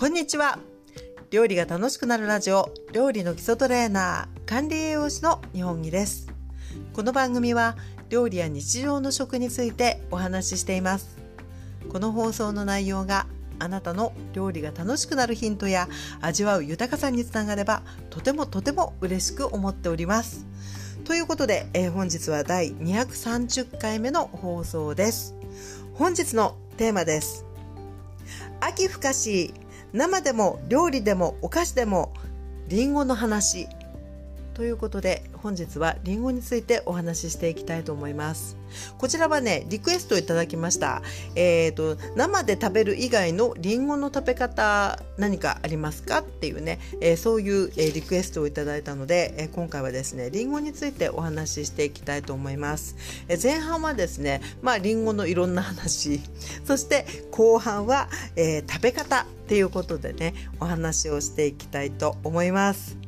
こんにちは。料理が楽しくなるラジオ料理の基礎トレーナー管理栄養士の日本木です。この番組は料理や日常の食についてお話ししています。この放送の内容があなたの料理が楽しくなるヒントや味わう豊かさにつながればとてもとても嬉しく思っております。ということで、えー、本日は第230回目の放送です。本日のテーマです。秋深し生でも料理でもお菓子でもりんごの話ということで本日はりんごについてお話ししていきたいと思います。こちらはねリクエストいただきました。えっ、ー、と生で食べる以外のりんごの食べ方何かありますかっていうね、えー、そういう、え、リクエストをいただいたので、え今回はですねりんごについてお話ししていきたいと思います、え前半はですねまありんごのいろんな話。そして後半は、え食べ方っていうことでねお話をしていきたいと思います。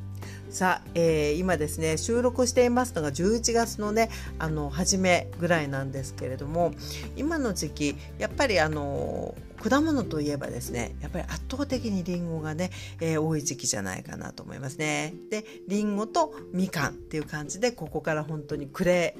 さあ、えー、今ですね収録していますのが11月のねあの初めぐらいなんですけれども今の時期やっぱりあの果物といえばですねやっぱり圧倒的にりんごがね、えー、多い時期じゃないかなと思いますね。でりんごとみかんっていう感じでここから本当に暮れ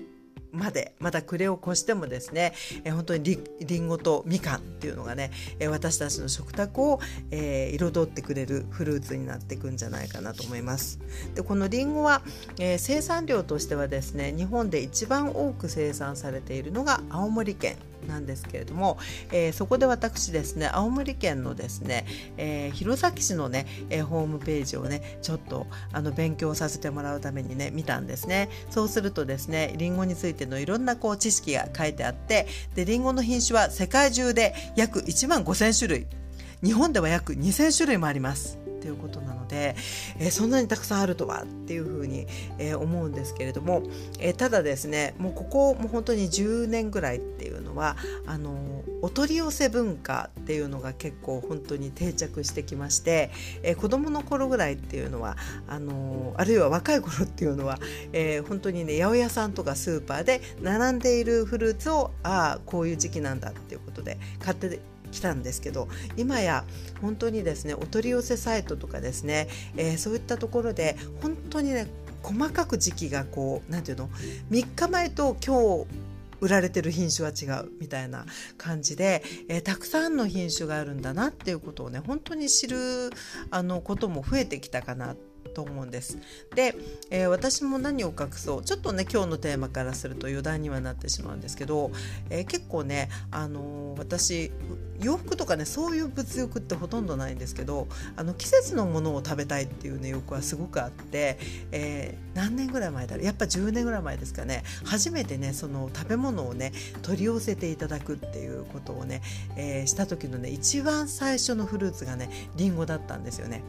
までまた暮れを越してもですね、えー、本当にりりんごとみかんっていうのがね、えー、私たちの食卓を、えー、彩ってくれるフルーツになっていくんじゃないかなと思います。でこのりんごは、えー、生産量としてはですね日本で一番多く生産されているのが青森県なんですけれども、えー、そこで私ですね青森県のですね、えー、弘前市のね、えー、ホームページをねちょっとあの勉強させてもらうためにね見たんですね。そうするとですねりんごについてのいろんなこう知識が書いてあってでりんごの品種は世界中で約1万5000種類。日本では約2000種類もあります。っていうことなのです、でえー、そんなにたくさんあるとはっていうふうに、えー、思うんですけれども、えー、ただですねもうここもう本当に10年ぐらいっていうのはあのお取り寄せ文化っていうのが結構本当に定着してきまして、えー、子どもの頃ぐらいっていうのはあのあるいは若い頃っていうのは、えー、本当にね八百屋さんとかスーパーで並んでいるフルーツをああこういう時期なんだっていうことで買ってきたんですけど今や本当にですねお取り寄せサイトとかですね、えー、そういったところで本当にね細かく時期がこう何て言うの3日前と今日売られてる品種は違うみたいな感じで、えー、たくさんの品種があるんだなっていうことをね本当に知るあのことも増えてきたかなってと思うんです。で、えー、私も何を隠そうちょっとね今日のテーマからすると余談にはなってしまうんですけど、えー、結構ね、あのー、私洋服とかねそういう物欲ってほとんどないんですけどあの季節のものを食べたいっていうね欲はすごくあって、え、何年ぐらい前だろうやっぱ10年ぐらい前ですかね初めてねその食べ物をね取り寄せていただくっていうことをね、え、した時のね一番最初のフルーツがねりんごだったんですよね。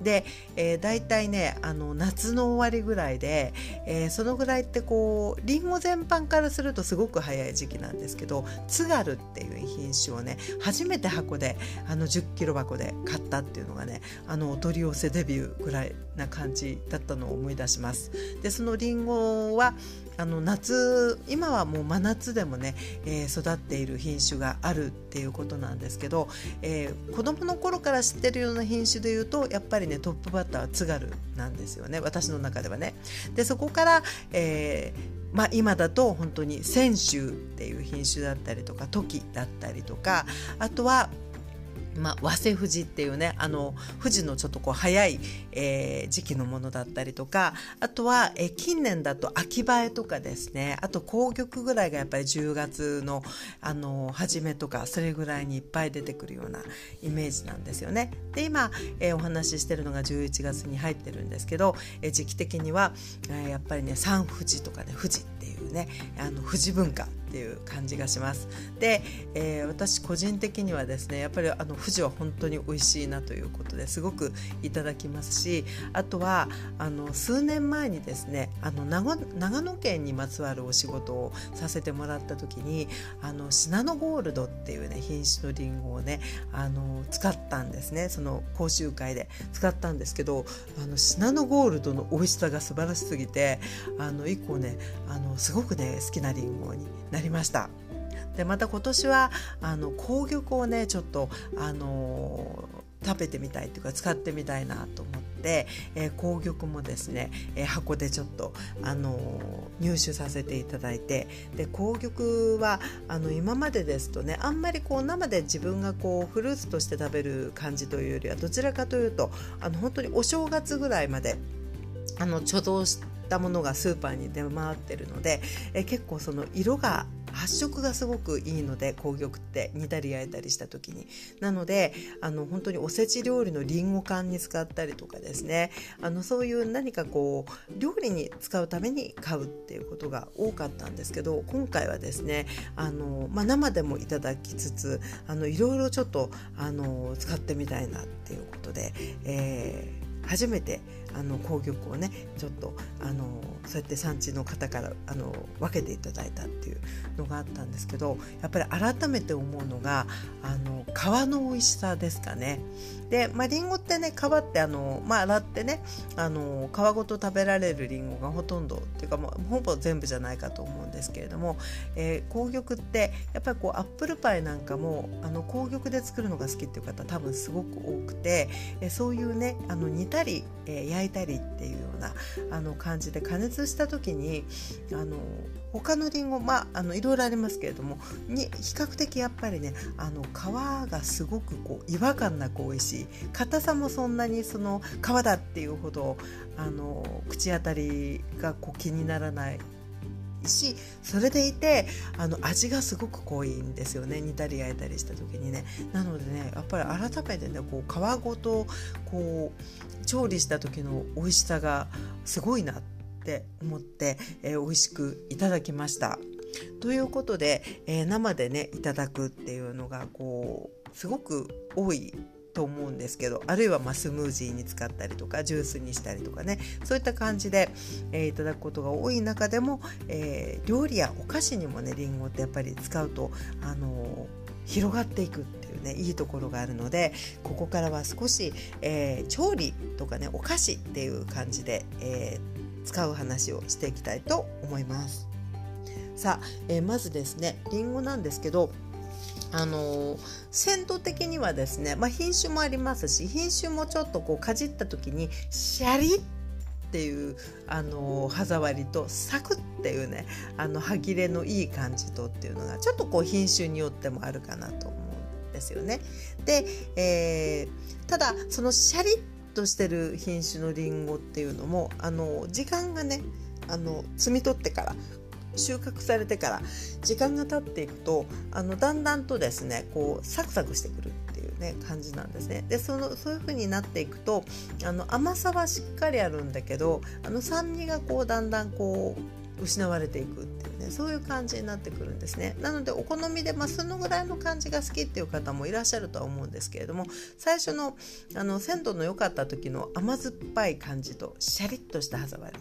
で、えー、大体ねあの夏の終わりぐらいで、えー、そのぐらいってこうりんご全般からするとすごく早い時期なんですけど津軽っていう品種をね初めて箱であの10キロ箱で買ったっていうのがねあのお取り寄せデビューぐらいな感じだったのを思い出します。でそのりんごはあの夏今はもう真夏でもね、えー、育っている品種があるっていうことなんですけど、えー、子どもの頃から知ってるような品種でいうとやっぱりねトップバッターは津軽なんですよね私の中ではね。でそこから、えーまあ、今だと本当に泉州っていう品種だったりとかトキだったりとかあとはまあ、早生富士っていうねあの富士のちょっとこう早い、えー、時期のものだったりとかあとは、えー、近年だと秋映えとかですねあと紅玉ぐらいがやっぱり10月のあの初めとかそれぐらいにいっぱい出てくるようなイメージなんですよね。で今、えー、お話ししてるのが11月に入ってるんですけど、えー、時期的には、えー、やっぱりね三富士とかね富士っていうねあの富士文化っていう感じがします。で、えー、私個人的にはですねやっぱりあの富士は本当に美味しいなということですごくいただきますしあとはあの数年前にですねあの長野県にまつわるお仕事をさせてもらった時にあのシナノゴールドっていうね品種のりんごをねあの使ったんですね。その講習会で使ったんですけどあのシナノゴールドの美味しさが素晴らしすぎてあの以降ねあのすすごくね好きなりんごになりました。でまた今年はあの紅玉をねちょっとあの食べてみたいっていうか使ってみたいなと思って、えー、紅玉もですね、えー、箱でちょっと、あの、入手させていただいてで紅玉はあの今までですとねあんまりこう生で自分がこうフルーツとして食べる感じというよりはどちらかというとあの本当にお正月ぐらいまであの貯蔵してたものがスーパーに出回ってるのでえ結構その色が発色がすごくいいので紅玉って煮たり焼いたりした時に。なのであの本当におせち料理のりんご缶に使ったりとかですね。あのそういう何かこう料理に使うために買うっていうことが多かったんですけど今回はですねあの、まあ、生でもいただきつつあのいろいろちょっとあの使ってみたいなっていうことで、えー初めてあの紅玉をねちょっとあのそうやって産地の方からあの分けていただいたっていうのがあったんですけどやっぱり改めて思うのがあの皮の美味しさですかね。で、まあ、リンゴってね皮ってあの、まあ、洗ってねあの皮ごと食べられるリンゴがほとんどっていうかもうほぼ全部じゃないかと思うんですけれども、えー、紅玉ってやっぱりこうアップルパイなんかもあの紅玉で作るのが好きっていう方多分すごく多くて、えー、そういうねあの煮たり、えー、焼いたりっていうようなあの感じで加熱した時にあの他のりんごまああのいろいろありますけれどもに比較的やっぱりねあの皮がすごくこう違和感なく美味しい。硬さもそんなにその皮だっていうほどあの口当たりがこう気にならないしそれでいてあの味がすごく濃いんですよね。煮たり焼いたりした時にね。なのでねやっぱり改めてねこう皮ごとこう調理した時の美味しさがすごいなってって思って、えー、美味しくいただきました。ということで、えー、生でねいただくっていうのがこうすごく多いと思うんですけどあるいはまスムージーに使ったりとかジュースにしたりとかねそういった感じで、えー、いただくことが多い中でも、えー、料理やお菓子にもねりんごってやっぱり使うと、あのー、広がっていくっていうねいいところがあるのでここからは少し、え調理とかねお菓子っていう感じで、え使う話をしていきたいと思います。さあ、えまずですねりんごなんですけどあの鮮度的にはですね、まあ、品種もありますし品種もちょっとこうかじった時にシャリッっていうあの歯触りとサクッっていうねあの歯切れのいい感じとっていうのがちょっとこう品種によってもあるかなと思うんですよね。で、えー、ただそのシャリッとしてる品種のりんごっていうのもあの時間がねあの摘み取ってから収穫されてから時間が経っていくとあのだんだんとですねこうサクサクしてくるっていうね感じなんですね。でそのそういう風になっていくとあの甘さはしっかりあるんだけどあの酸味がこうだんだんこう失われていくっていうねそういう感じになってくるんですね。なのでお好みで、まあ、そのぐらいの感じが好きっていう方もいらっしゃるとは思うんですけれども最初のあの鮮度の良かった時の甘酸っぱい感じとシャリッとした歯触り。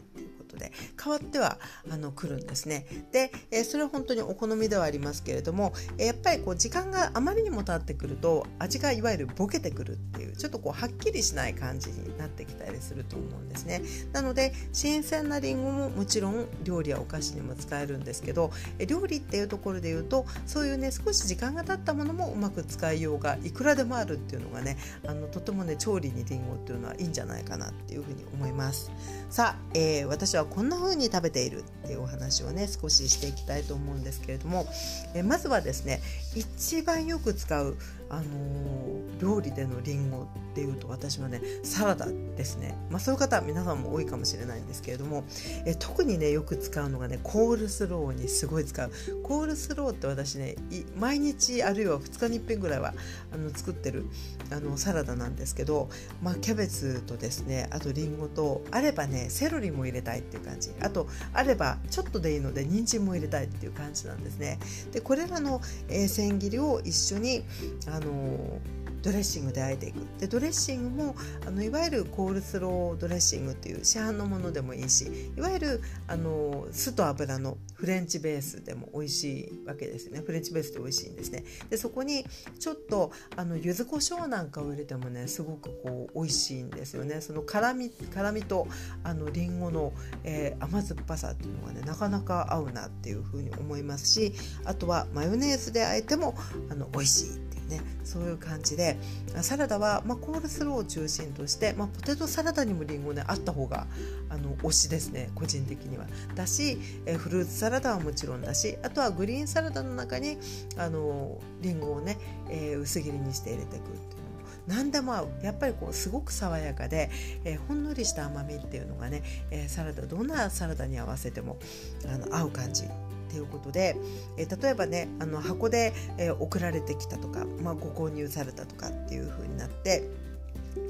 で変わってはあの来るんですね。で、えそれは本当にお好みではありますけれどもえやっぱりこう時間があまりにも経ってくると味がいわゆるボケてくるっていうちょっとこうはっきりしない感じになってきたりすると思うんですね。なので新鮮なりんごももちろん料理やお菓子にも使えるんですけどえ料理っていうところで言うとそういうね少し時間が経ったものもうまく使いようがいくらでもあるっていうのがねあのとてもね調理にりんごっていうのはいいんじゃないかなっていうふうに思います。さあ、えー、私はこんな風に食べているっていうお話をね少ししていきたいと思うんですけれども、えまずはですね一番よく使うあのー、料理でのりんごっていうと私はねサラダですね、まあ、そういう方は皆さんも多いかもしれないんですけれどもえ特にねよく使うのがねコールスローにすごい使う。コールスローって私ね毎日あるいは2日に1遍ぐらいはあの作ってるあのサラダなんですけど、まあ、キャベツとですねあとりんごとあればねセロリも入れたいっていう感じ。あとあればちょっとでいいので人参も入れたいっていう感じなんですね。でこれらの、えー、千切りを一緒にああのドレッシングであえていく。でドレッシングもあのいわゆるコールスロードレッシングっていう市販のものでもいいしいわゆるあの酢と油のフレンチベースでも美味しいわけですね。フレンチベースで美味しいんですね。でそこにちょっとあの柚子胡椒なんかを入れてもねすごくこう美味しいんですよね。その辛み辛みとあのリンゴの、えー、甘酸っぱさっていうのがねなかなか合うなっていうふうに思いますしあとはマヨネーズであえてもあの美味しいっていうね、そういう感じでサラダは、まあ、コールスローを中心として、まあ、ポテトサラダにもりんごねあった方があの推しですね個人的には。だし、えフルーツサラダはもちろんだしあとはグリーンサラダの中にあのりんごをね、えー、薄切りにして入れていくっていうのも。何でも合うやっぱりこうすごく爽やかで、えー、ほんのりした甘みっていうのがね、えー、サラダどんなサラダに合わせてもあの合う感じということで、えー、例えばねあの箱で、えー、送られてきたとか、まあ、ご購入されたとかっていう風になって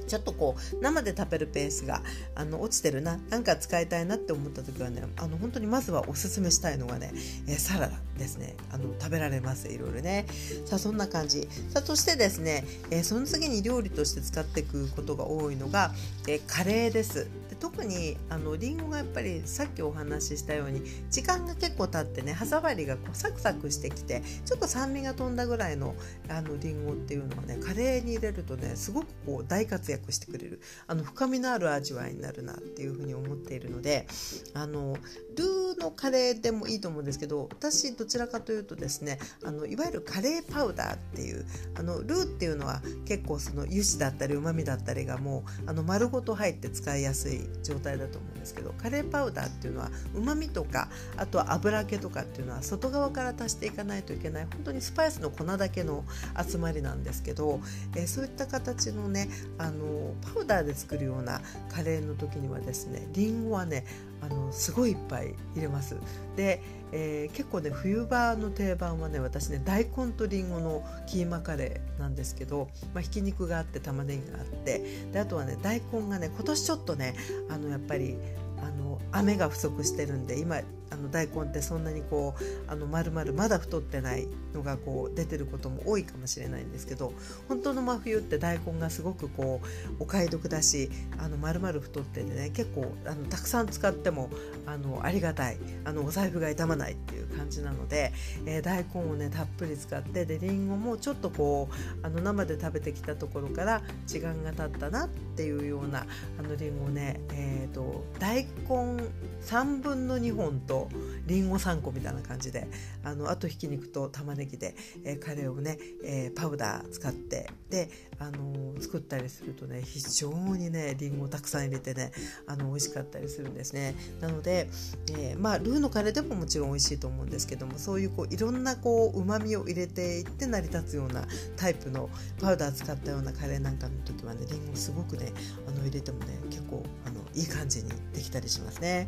ちょっとこう生で食べるペースがあの落ちてるななんか使いたいなって思った時はねあの本当にまずはおすすめしたいのがね、え、サラダですね。あの食べられますいろいろね。さあそんな感じ。さあそしてですね、え、その次に料理として使っていくことが多いのが、え、カレーです。特にあのリンゴがやっぱりさっきお話ししたように時間が結構経ってね歯触りがこうサクサクしてきてちょっと酸味が飛んだぐらいのあのリンゴっていうのはねカレーに入れるとねすごくこう大活躍してくれるあの深みのある味わいになるなっていうふうに思っているのであのルーのカレーでもいいと思うんですけど私どちらかというとですねあのいわゆるカレーパウダーっていうあのルーっていうのは結構その油脂だったりうまみだったりがもうあの丸ごと入って使いやすい状態だと思うんですけどカレーパウダーっていうのはうまみとかあとは油気とかっていうのは外側から足していかないといけない本当にスパイスの粉だけの集まりなんですけど、えー、そういった形のねあのパウダーで作るようなカレーの時にはですねりんごはねあのすごいいっぱい入れます。で、えー、結構ね冬場の定番はね私ね大根とりんごのキーマカレーなんですけど、まあ、ひき肉があって玉ねぎがあってであとはね大根がね今年ちょっとねあのやっぱりあの雨が不足してるんで今あの大根ってそんなにこうあの丸々まだ太ってないのがこう出てることも多いかもしれないんですけど本当の真冬って大根がすごくこうお買い得だしあの丸々太っててね結構あのたくさん使ってもあのありがたいあのお財布が傷まないっていう感じなので、えー、大根をねたっぷり使ってでりんごもちょっとこうあの生で食べてきたところから時間が経ったなっていうようなあのりんごね、えーと、大根3分の2本とりんご3個みたいな感じであのあとひき肉と玉ねぎで、えー、カレーをね、えー、パウダー使ってで、あのー、作ったりするとね非常にねりんごたくさん入れてねあの美味しかったりするんですね。なので、えまあルーのカレーでももちろん美味しいと思うんですけどもそういうこういろんなこうまみを入れていって成り立つようなタイプのパウダー使ったようなカレーなんかの時はねりんごすごくねあの入れてもね結構あのいい感じにできたりしますね。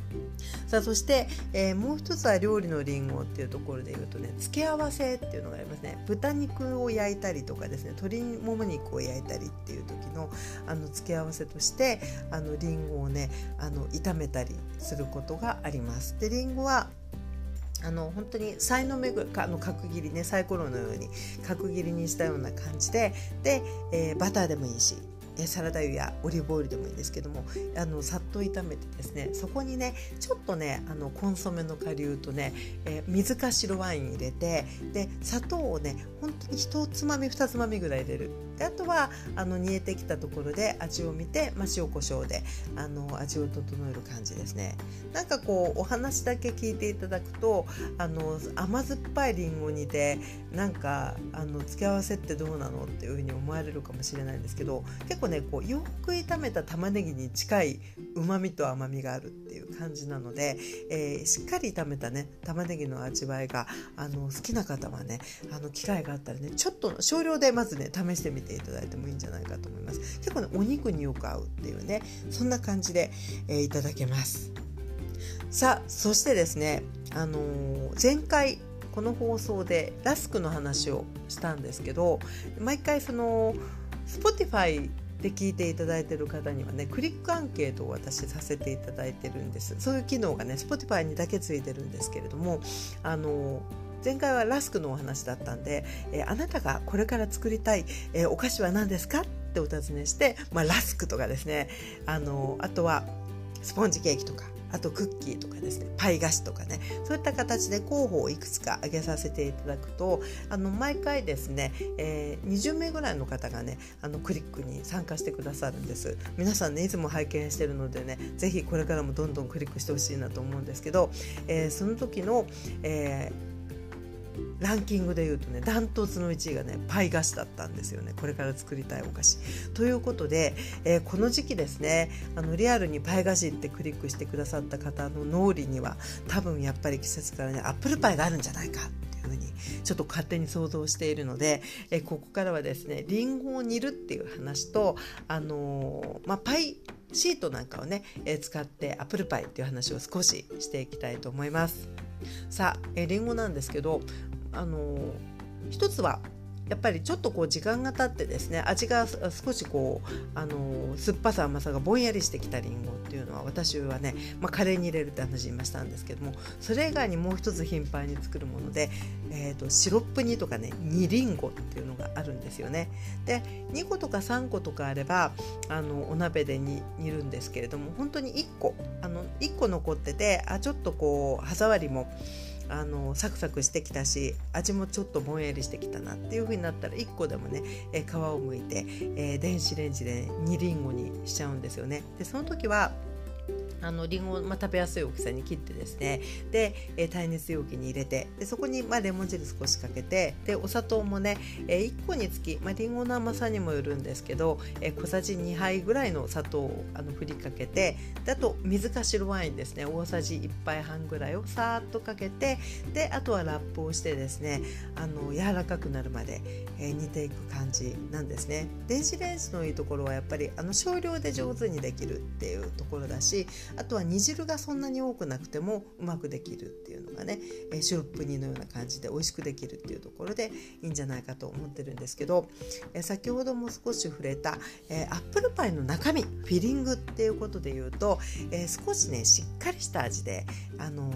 さあそして、えー、もう一つは料理のりんごっていうところで言うとね付け合わせっていうのがありますね。豚肉を焼いたりとかですね鶏もも肉を焼いたりっていう時のあの付け合わせとしてあのりんごをねあの炒めたりすることがあります。でりんごはあの本当にさいの目ぐあの角切りねサイコロのように角切りにしたような感じでで、えー、バターでもいいしサラダ油やオリーブオイルでもいいんですけどもあのさっと炒めてですねそこにねちょっとねあのコンソメの顆粒とね、えー、水か白ワイン入れてで砂糖をね本当に1つまみ2つまみぐらい入れる。であとはあの煮えてきたところで味を見て、まあ、塩コショウであの味を整える感じですね。なんかこうお話だけ聞いていただくとあの甘酸っぱいりんご煮でなんかあの付け合わせってどうなのっていうふうに思われるかもしれないんですけど結構ねこうよく炒めた玉ねぎに近いうまみと甘みがあるっていう感じなので、えー、しっかり炒めたね玉ねぎの味わいがあの好きな方はねあの機会があったらねちょっと少量でまずね試してみてていただいてもいいんじゃないかと思います。結構ねお肉によく合うっていうねそんな感じで、えー、いただけます。さあそしてですねあのー、前回この放送でラスクの話をしたんですけど毎回その Spotify で聞いていただいている方にはねクリックアンケートを私させていただいてるんです。そういう機能がね Spotify にだけついてるんですけれどもあの前回はラスクのお話だったんで、えー、あなたがこれから作りたい、えー、お菓子は何ですかってお尋ねして、まあ、ラスクとかですね。あのあとはスポンジケーキとかあとクッキーとかですね。パイ菓子とかね。そういった形で候補をいくつか挙げさせていただくとあの毎回ですね、えー、20名ぐらいの方がねあのクリックに参加してくださるんです。皆さんねいつも拝見してるのでね是非これからもどんどんクリックしてほしいなと思うんですけど、えー、その時の、えーランキングでいうとねダントツの1位がねパイ菓子だったんですよねこれから作りたいお菓子。ということで、えー、この時期ですねあのリアルにパイ菓子ってクリックしてくださった方の脳裏には多分やっぱり季節からねアップルパイがあるんじゃないかちょっと勝手に想像しているので、えー、ここからはですねりんごを煮るっていう話とあのー、まあ、パイシートなんかをね、え、使ってアップルパイっていう話を少ししていきたいと思います。さあ、えー、リンゴなんですけどあの一つはやっぱりちょっとこう時間が経ってですね味が少しこうあの酸っぱさ甘さがぼんやりしてきたりんごっていうのは私はね、まあ、カレーに入れるって話言いましたんですけどもそれ以外にもう一つ頻繁に作るもので、えーと、シロップ煮とかね煮りんごっていうのがあるんですよね。で2個とか3個とかあればあのお鍋で煮るんですけれども本当に1個あの1個残っててあちょっとこう歯触りもあのサクサクしてきたし味もちょっとぼんやりしてきたなっていう風になったら1個でもね、え皮をむいて、えー、電子レンジで煮りんごにしちゃうんですよね。でその時はあのリンゴを、まあ、食べやすい大きさに切ってですね。で、えー、耐熱容器に入れてでそこに、まあ、レモン汁少しかけてでお砂糖もね、えー、1個につき、まあ、リンゴの甘さにもよるんですけど、えー、小さじ2杯ぐらいの砂糖をあの振りかけてであと水か白ワインですね。大さじ1杯半ぐらいをさーっとかけてであとはラップをしてですねあの柔らかくなるまで、えー、煮ていく感じなんですね。電子レンジのいいところはやっぱりあの少量で上手にできるっていうところだしあとは煮汁がそんなに多くなくてもうまくできるっていうのがね、えシロップ煮のような感じで美味しくできるっていうところでいいんじゃないかと思ってるんですけど、え先ほども少し触れた、えアップルパイの中身フィリングっていうことで言うと、え少しねしっかりした味であの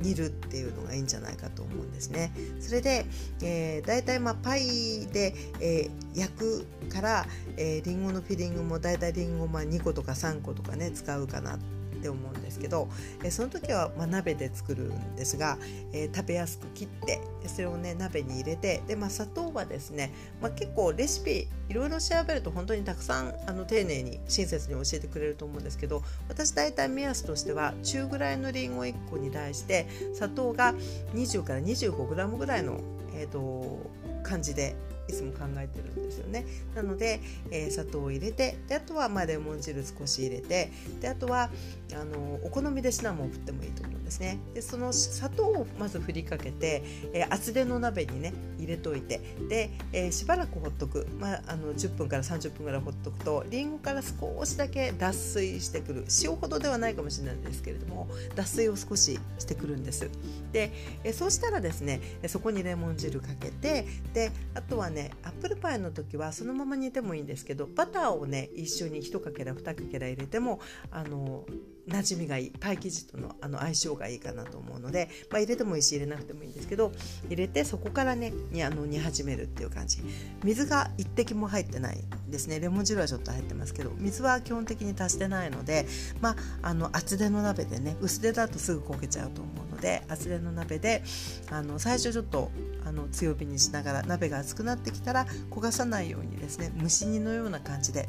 煮るっていうのがいいんじゃないかと思うんですね。それで、えー、大体まあパイで、えー、焼くから、えー、リンゴのフィリングも大体リンゴまあ2個とか3個とかね使うかなって思うんですけど、えその時は、ま鍋で作るんですが、え食べやすく切ってそれをね鍋に入れてで、まあ、砂糖はですね、まあ、結構レシピいろいろ調べると本当にたくさんあの丁寧に親切に教えてくれると思うんですけど私大体目安としては中ぐらいのりんご1個に対して砂糖が20から 25g ぐらいの、えーと感じでいつも考えてるんですよね。なので、えー、砂糖を入れてであとはまあレモン汁少し入れてであとはあのお好みでシナモンを振ってもいいと思うんですね。でその砂糖をまず振りかけて、えー、厚手の鍋にね入れといてで、えー、しばらくほっとく、まあ、あの10分から30分ぐらいほっとくとりんごから少しだけ脱水してくる塩ほどではないかもしれないんですけれども脱水を少ししてくるんです。で、えー、そうしたらですねそこにレモン汁かけてであとはねねアップルパイの時はそのまま煮てもいいんですけどバターをね一緒に1かけら2かけら入れてもあの馴染みがいい。パイ生地とのあの相性がいいかなと思うので、まあ、入れてもいいし入れなくてもいいんですけど入れてそこからねにあの煮始めるっていう感じ。水が一滴も入ってないですね。レモン汁はちょっと入ってますけど水は基本的に足してないので、まあ、あの厚手の鍋でね薄手だとすぐ焦げちゃうと思うので厚手の鍋であの最初ちょっとあの強火にしながら鍋が熱くなってきたら焦がさないようにですね蒸し煮のような感じで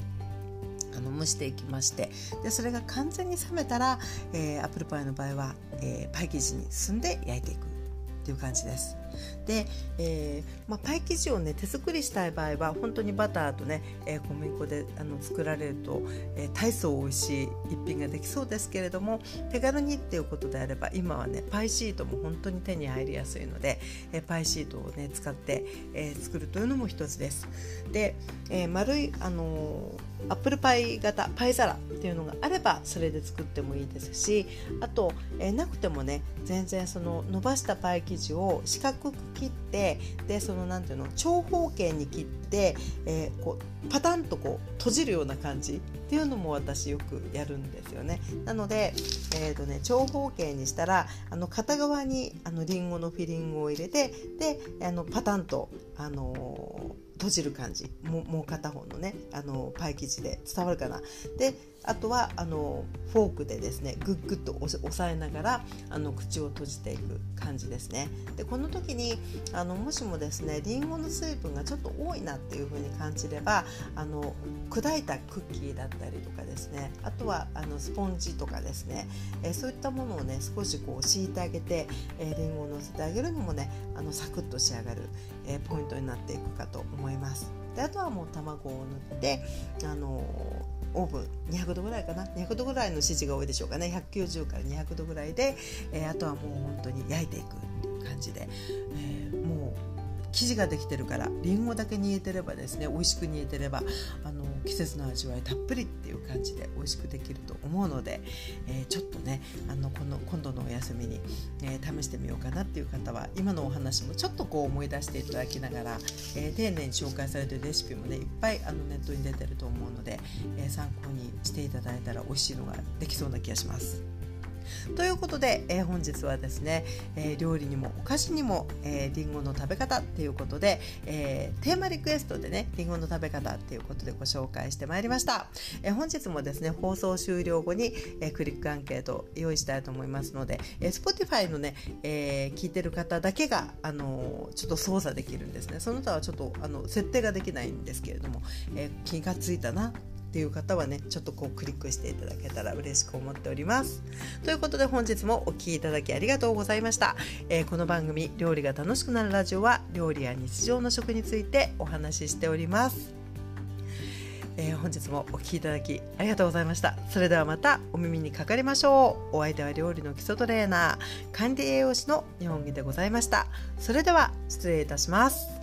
あの蒸していきましてでそれが完全に冷めたら、えー、アップルパイの場合は、えー、パイ生地に進んで焼いていくっていう感じです。で、えー、まあ、パイ生地をね手作りしたい場合は本当にバターとね、えー、小麦粉であの作られると、えー、大層美味しい一品ができそうですけれども手軽にっていうことであれば今はねパイシートも本当に手に入りやすいので、えパイシートをね使って、え作るというのも一つです。で、え丸いあのアップルパイ型パイ皿っていうのがあればそれで作ってもいいですしあと、えなくてもね全然その伸ばしたパイ生地を四角く切ってでそのなんていうの長方形に切って、えー、こうパタンとこう閉じるような感じっていうのも私よくやるんですよね。なので、えーとね、長方形にしたらあの片側にあのリンゴのフィリングを入れてであのパタンと、あのー閉じる感じ。ももう片方のねあのパイ生地で。伝わるかな？であとはあのフォークでですねグッグッと押さえながらあの口を閉じていく感じですね。でこの時にあのもしもですねりんごの水分がちょっと多いなっていう風に感じればあの砕いたクッキーだったりとかですねあとはあのスポンジとかですね、えそういったものをね少しこう敷いてあげて、りんごを乗せてあげるのもねあのサクッと仕上がる、えポイントになっていくかと思います。であとはもう卵を塗ってあのオーブン200度ぐらいかな？200度ぐらいの指示が多いでしょうかね190から200度ぐらいで、えー、あとはもう本当に焼いていくっていう感じで、えー、もう生地ができてるからりんごだけ煮えてればですね美味しく煮えてればあの季節の味わいたっぷりっていう感じで美味しくできると思うので、えー、ちょっとねあのこの今度のお休みに、えー、試してみようかなっていう方は今のお話もちょっとこう思い出していただきながら、えー、丁寧に紹介されてるレシピもねいっぱいあのネットに出てると思うので、え参考にしていただいたら美味しいのができそうな気がします。ということで、えー、本日はですね、えー、料理にもお菓子にも、えー、リンゴの食べ方っていうことで、えー、テーマリクエストでねリンゴの食べ方っていうことでご紹介してまいりました、え、本日もですね放送終了後に、え、クリックアンケート用意したいと思いますので、え、Spotify のね、え、聞いてる方だけが、あの、ちょっと操作できるんですね。その他はちょっとあの設定ができないんですけれども、え、気がついたなっていう方はねちょっとこうクリックしていただけたら嬉しく思っております。ということで本日もお聴きいただきありがとうございました、えー、この番組料理が楽しくなるラジオは料理や日常の食についてお話ししております。えー、本日もお聴きいただきありがとうございました。それではまたお耳にかかりましょう。お相手は料理の基礎トレーナー管理栄養士の日本木でございました。それでは失礼いたします。